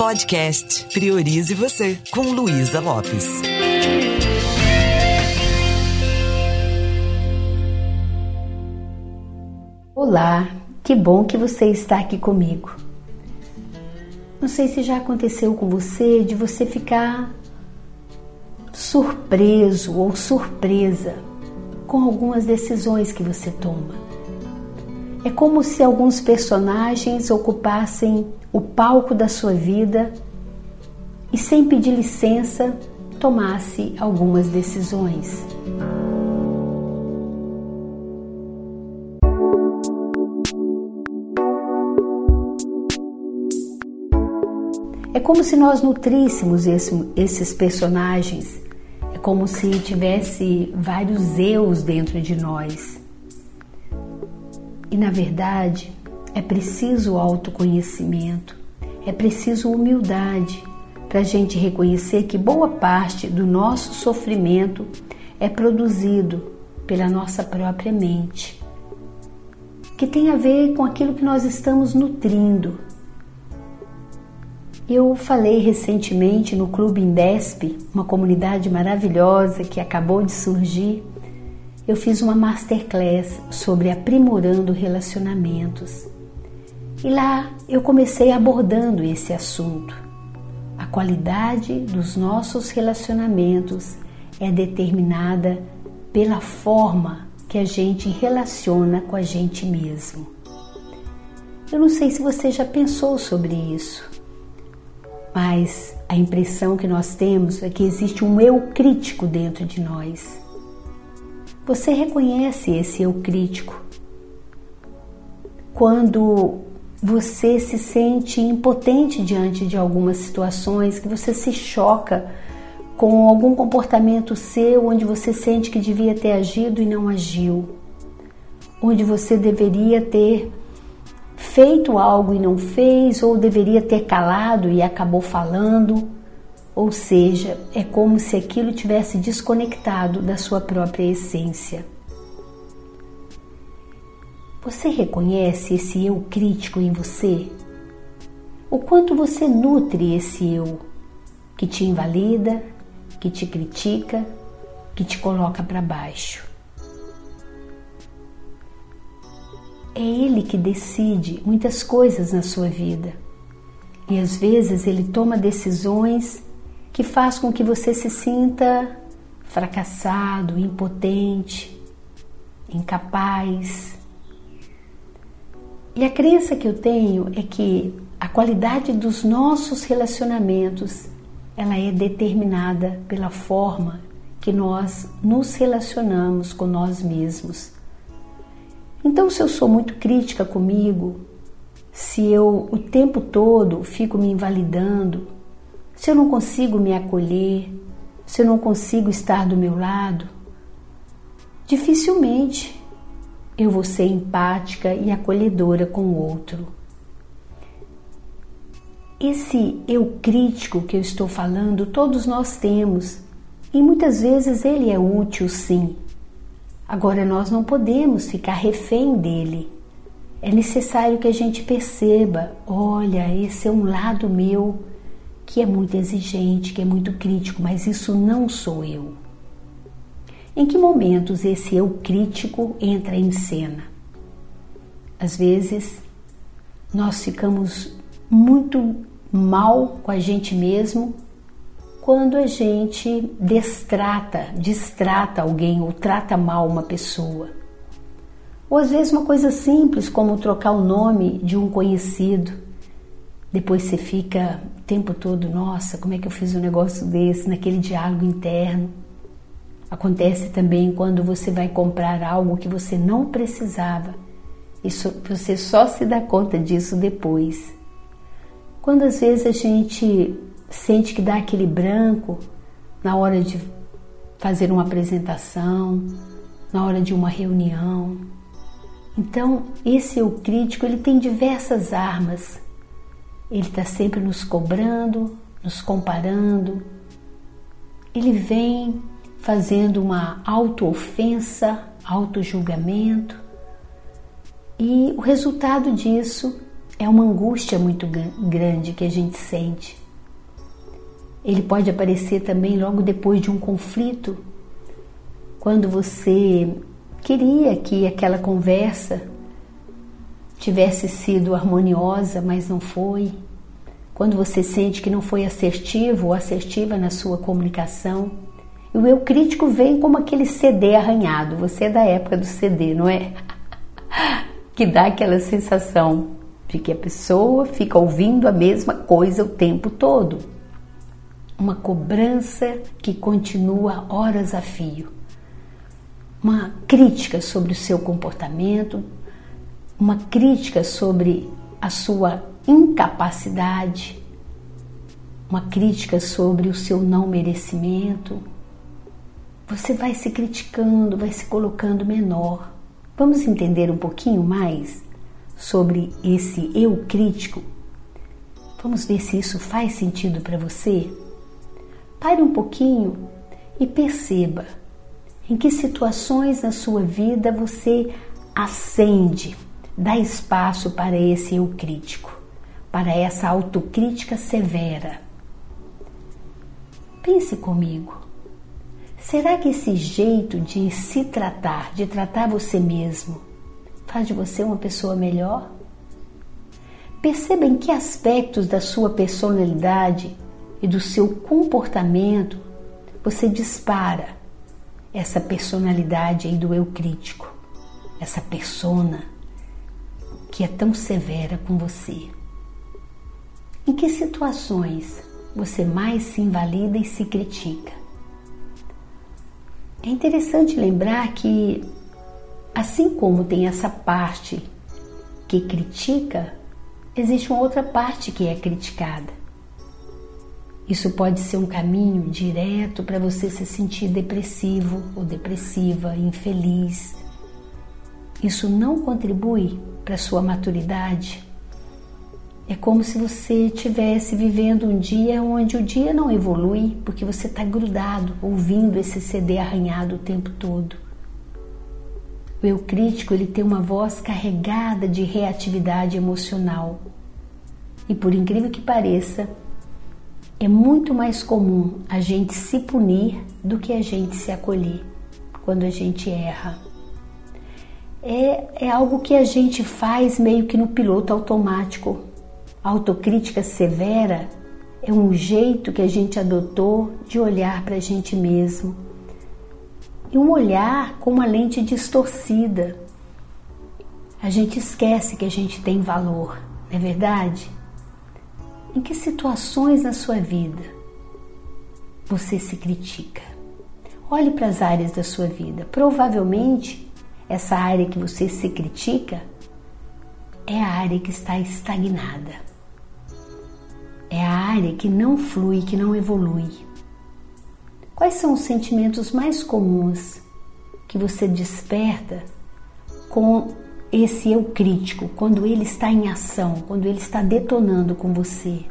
Podcast Priorize Você, com Luísa Lopes. Olá, que bom que você está aqui comigo. Não sei se já aconteceu com você de você ficar surpreso ou surpresa com algumas decisões que você toma. É como se alguns personagens ocupassem o palco da sua vida e, sem pedir licença, tomasse algumas decisões. É como se nós nutríssemos esse, esses personagens, é como se tivesse vários eus dentro de nós. E na verdade, é preciso autoconhecimento, é preciso humildade para a gente reconhecer que boa parte do nosso sofrimento é produzido pela nossa própria mente, que tem a ver com aquilo que nós estamos nutrindo eu falei recentemente no Clube Indesp, uma comunidade maravilhosa que acabou de surgir. Eu fiz uma masterclass sobre aprimorando relacionamentos. E lá eu comecei abordando esse assunto. A qualidade dos nossos relacionamentos é determinada pela forma que a gente relaciona com a gente mesmo. Eu não sei se você já pensou sobre isso mas a impressão que nós temos é que existe um eu crítico dentro de nós. Você reconhece esse eu crítico quando você se sente impotente diante de algumas situações, que você se choca com algum comportamento seu onde você sente que devia ter agido e não agiu, onde você deveria ter feito algo e não fez, ou deveria ter calado e acabou falando. Ou seja, é como se aquilo tivesse desconectado da sua própria essência. Você reconhece esse eu crítico em você? O quanto você nutre esse eu que te invalida, que te critica, que te coloca para baixo? É Ele que decide muitas coisas na sua vida. E às vezes Ele toma decisões que faz com que você se sinta fracassado, impotente, incapaz. E a crença que eu tenho é que a qualidade dos nossos relacionamentos ela é determinada pela forma que nós nos relacionamos com nós mesmos. Então, se eu sou muito crítica comigo, se eu o tempo todo fico me invalidando, se eu não consigo me acolher, se eu não consigo estar do meu lado, dificilmente eu vou ser empática e acolhedora com o outro. Esse eu crítico que eu estou falando, todos nós temos, e muitas vezes ele é útil sim, Agora, nós não podemos ficar refém dele. É necessário que a gente perceba: olha, esse é um lado meu que é muito exigente, que é muito crítico, mas isso não sou eu. Em que momentos esse eu crítico entra em cena? Às vezes, nós ficamos muito mal com a gente mesmo quando a gente destrata, distrata alguém ou trata mal uma pessoa. Ou às vezes uma coisa simples como trocar o nome de um conhecido. Depois você fica o tempo todo, nossa, como é que eu fiz um negócio desse, naquele diálogo interno. Acontece também quando você vai comprar algo que você não precisava. Isso, você só se dá conta disso depois. Quando às vezes a gente sente que dá aquele branco na hora de fazer uma apresentação, na hora de uma reunião. Então, esse eu crítico, ele tem diversas armas. Ele está sempre nos cobrando, nos comparando. Ele vem fazendo uma auto-ofensa, auto-julgamento. E o resultado disso é uma angústia muito grande que a gente sente. Ele pode aparecer também logo depois de um conflito, quando você queria que aquela conversa tivesse sido harmoniosa, mas não foi. Quando você sente que não foi assertivo ou assertiva na sua comunicação. E o eu crítico vem como aquele CD arranhado. Você é da época do CD, não é? que dá aquela sensação de que a pessoa fica ouvindo a mesma coisa o tempo todo. Uma cobrança que continua horas a fio. Uma crítica sobre o seu comportamento, uma crítica sobre a sua incapacidade, uma crítica sobre o seu não merecimento. Você vai se criticando, vai se colocando menor. Vamos entender um pouquinho mais sobre esse eu crítico? Vamos ver se isso faz sentido para você? Pare um pouquinho e perceba em que situações na sua vida você acende dá espaço para esse eu crítico, para essa autocrítica severa. Pense comigo. Será que esse jeito de se tratar, de tratar você mesmo, faz de você uma pessoa melhor? Perceba em que aspectos da sua personalidade e do seu comportamento você dispara essa personalidade aí do eu crítico, essa persona que é tão severa com você? Em que situações você mais se invalida e se critica? É interessante lembrar que, assim como tem essa parte que critica, existe uma outra parte que é criticada. Isso pode ser um caminho direto para você se sentir depressivo ou depressiva, infeliz. Isso não contribui para sua maturidade. É como se você estivesse vivendo um dia onde o dia não evolui porque você está grudado, ouvindo esse CD arranhado o tempo todo. O eu crítico ele tem uma voz carregada de reatividade emocional. E por incrível que pareça, é muito mais comum a gente se punir do que a gente se acolher quando a gente erra é, é algo que a gente faz meio que no piloto automático. A autocrítica severa é um jeito que a gente adotou de olhar para a gente mesmo. E um olhar com uma lente distorcida. A gente esquece que a gente tem valor, não é verdade? Em que situações na sua vida você se critica? Olhe para as áreas da sua vida. Provavelmente essa área que você se critica é a área que está estagnada. É a área que não flui, que não evolui. Quais são os sentimentos mais comuns que você desperta com esse eu crítico, quando ele está em ação, quando ele está detonando com você?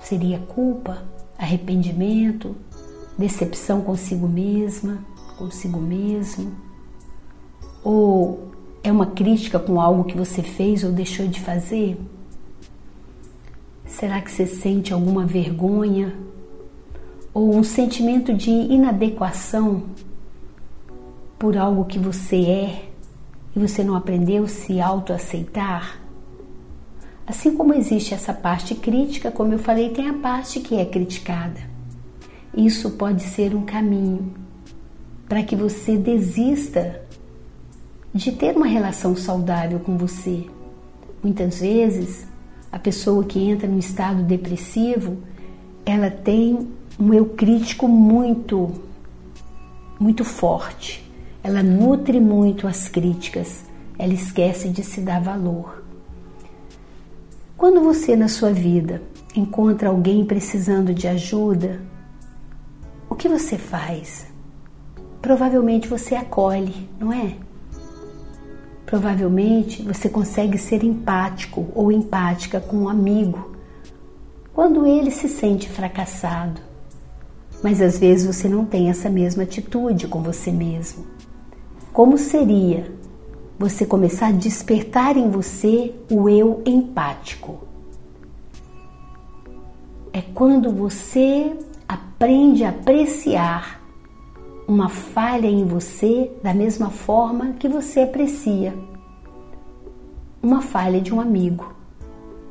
Seria culpa, arrependimento, decepção consigo mesma, consigo mesmo? Ou é uma crítica com algo que você fez ou deixou de fazer? Será que você sente alguma vergonha ou um sentimento de inadequação por algo que você é e você não aprendeu a se autoaceitar? Assim como existe essa parte crítica, como eu falei, tem a parte que é criticada. Isso pode ser um caminho para que você desista de ter uma relação saudável com você. Muitas vezes, a pessoa que entra num estado depressivo, ela tem um eu crítico muito muito forte. Ela nutre muito as críticas. Ela esquece de se dar valor. Quando você na sua vida encontra alguém precisando de ajuda, o que você faz? Provavelmente você acolhe, não é? Provavelmente você consegue ser empático ou empática com um amigo quando ele se sente fracassado. Mas às vezes você não tem essa mesma atitude com você mesmo. Como seria você começar a despertar em você o eu empático. É quando você aprende a apreciar uma falha em você da mesma forma que você aprecia uma falha de um amigo.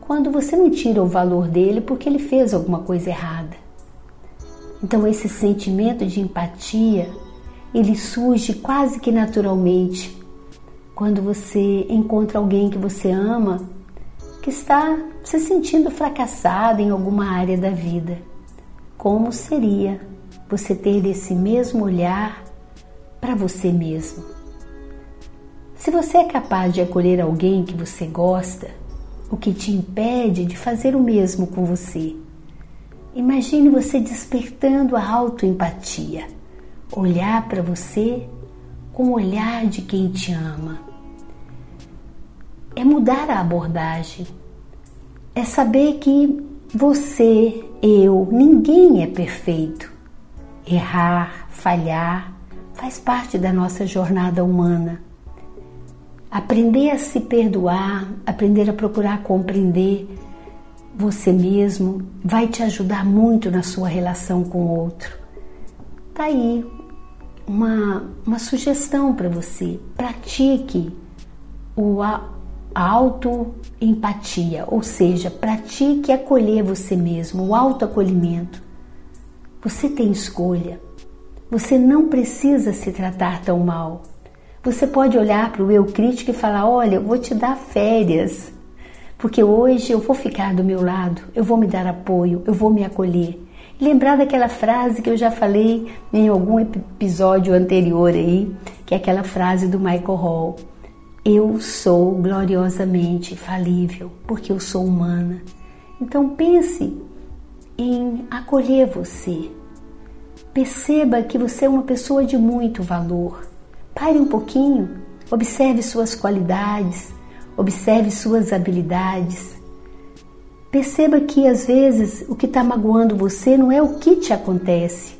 Quando você não tira o valor dele porque ele fez alguma coisa errada. Então esse sentimento de empatia, ele surge quase que naturalmente quando você encontra alguém que você ama que está se sentindo fracassado em alguma área da vida. Como seria você ter esse mesmo olhar para você mesmo? Se você é capaz de acolher alguém que você gosta, o que te impede de fazer o mesmo com você? Imagine você despertando a autoempatia, olhar para você com o olhar de quem te ama. É mudar a abordagem, é saber que você, eu, ninguém é perfeito. Errar, falhar, faz parte da nossa jornada humana. Aprender a se perdoar, aprender a procurar compreender você mesmo vai te ajudar muito na sua relação com o outro. Tá aí uma, uma sugestão para você. Pratique o a, autoempatia, ou seja, pratique acolher você mesmo, o autoacolhimento. Você tem escolha. Você não precisa se tratar tão mal. Você pode olhar para o eu crítico e falar: Olha, eu vou te dar férias, porque hoje eu vou ficar do meu lado, eu vou me dar apoio, eu vou me acolher lembrar daquela frase que eu já falei em algum episódio anterior aí, que é aquela frase do Michael Hall. Eu sou gloriosamente falível, porque eu sou humana. Então pense em acolher você. Perceba que você é uma pessoa de muito valor. Pare um pouquinho, observe suas qualidades, observe suas habilidades, Perceba que às vezes o que está magoando você não é o que te acontece,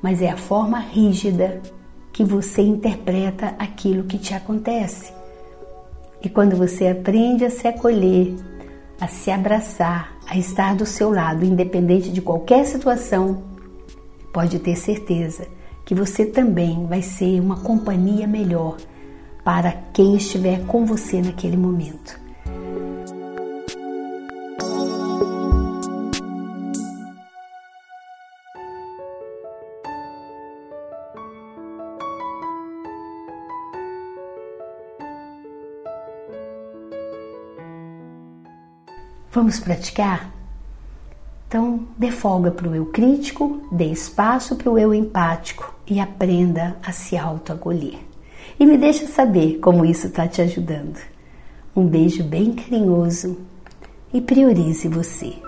mas é a forma rígida que você interpreta aquilo que te acontece. E quando você aprende a se acolher, a se abraçar, a estar do seu lado, independente de qualquer situação, pode ter certeza que você também vai ser uma companhia melhor para quem estiver com você naquele momento. Vamos praticar? Então, dê folga para o eu crítico, dê espaço para o eu empático e aprenda a se autoacolher. E me deixa saber como isso está te ajudando. Um beijo bem carinhoso e priorize você.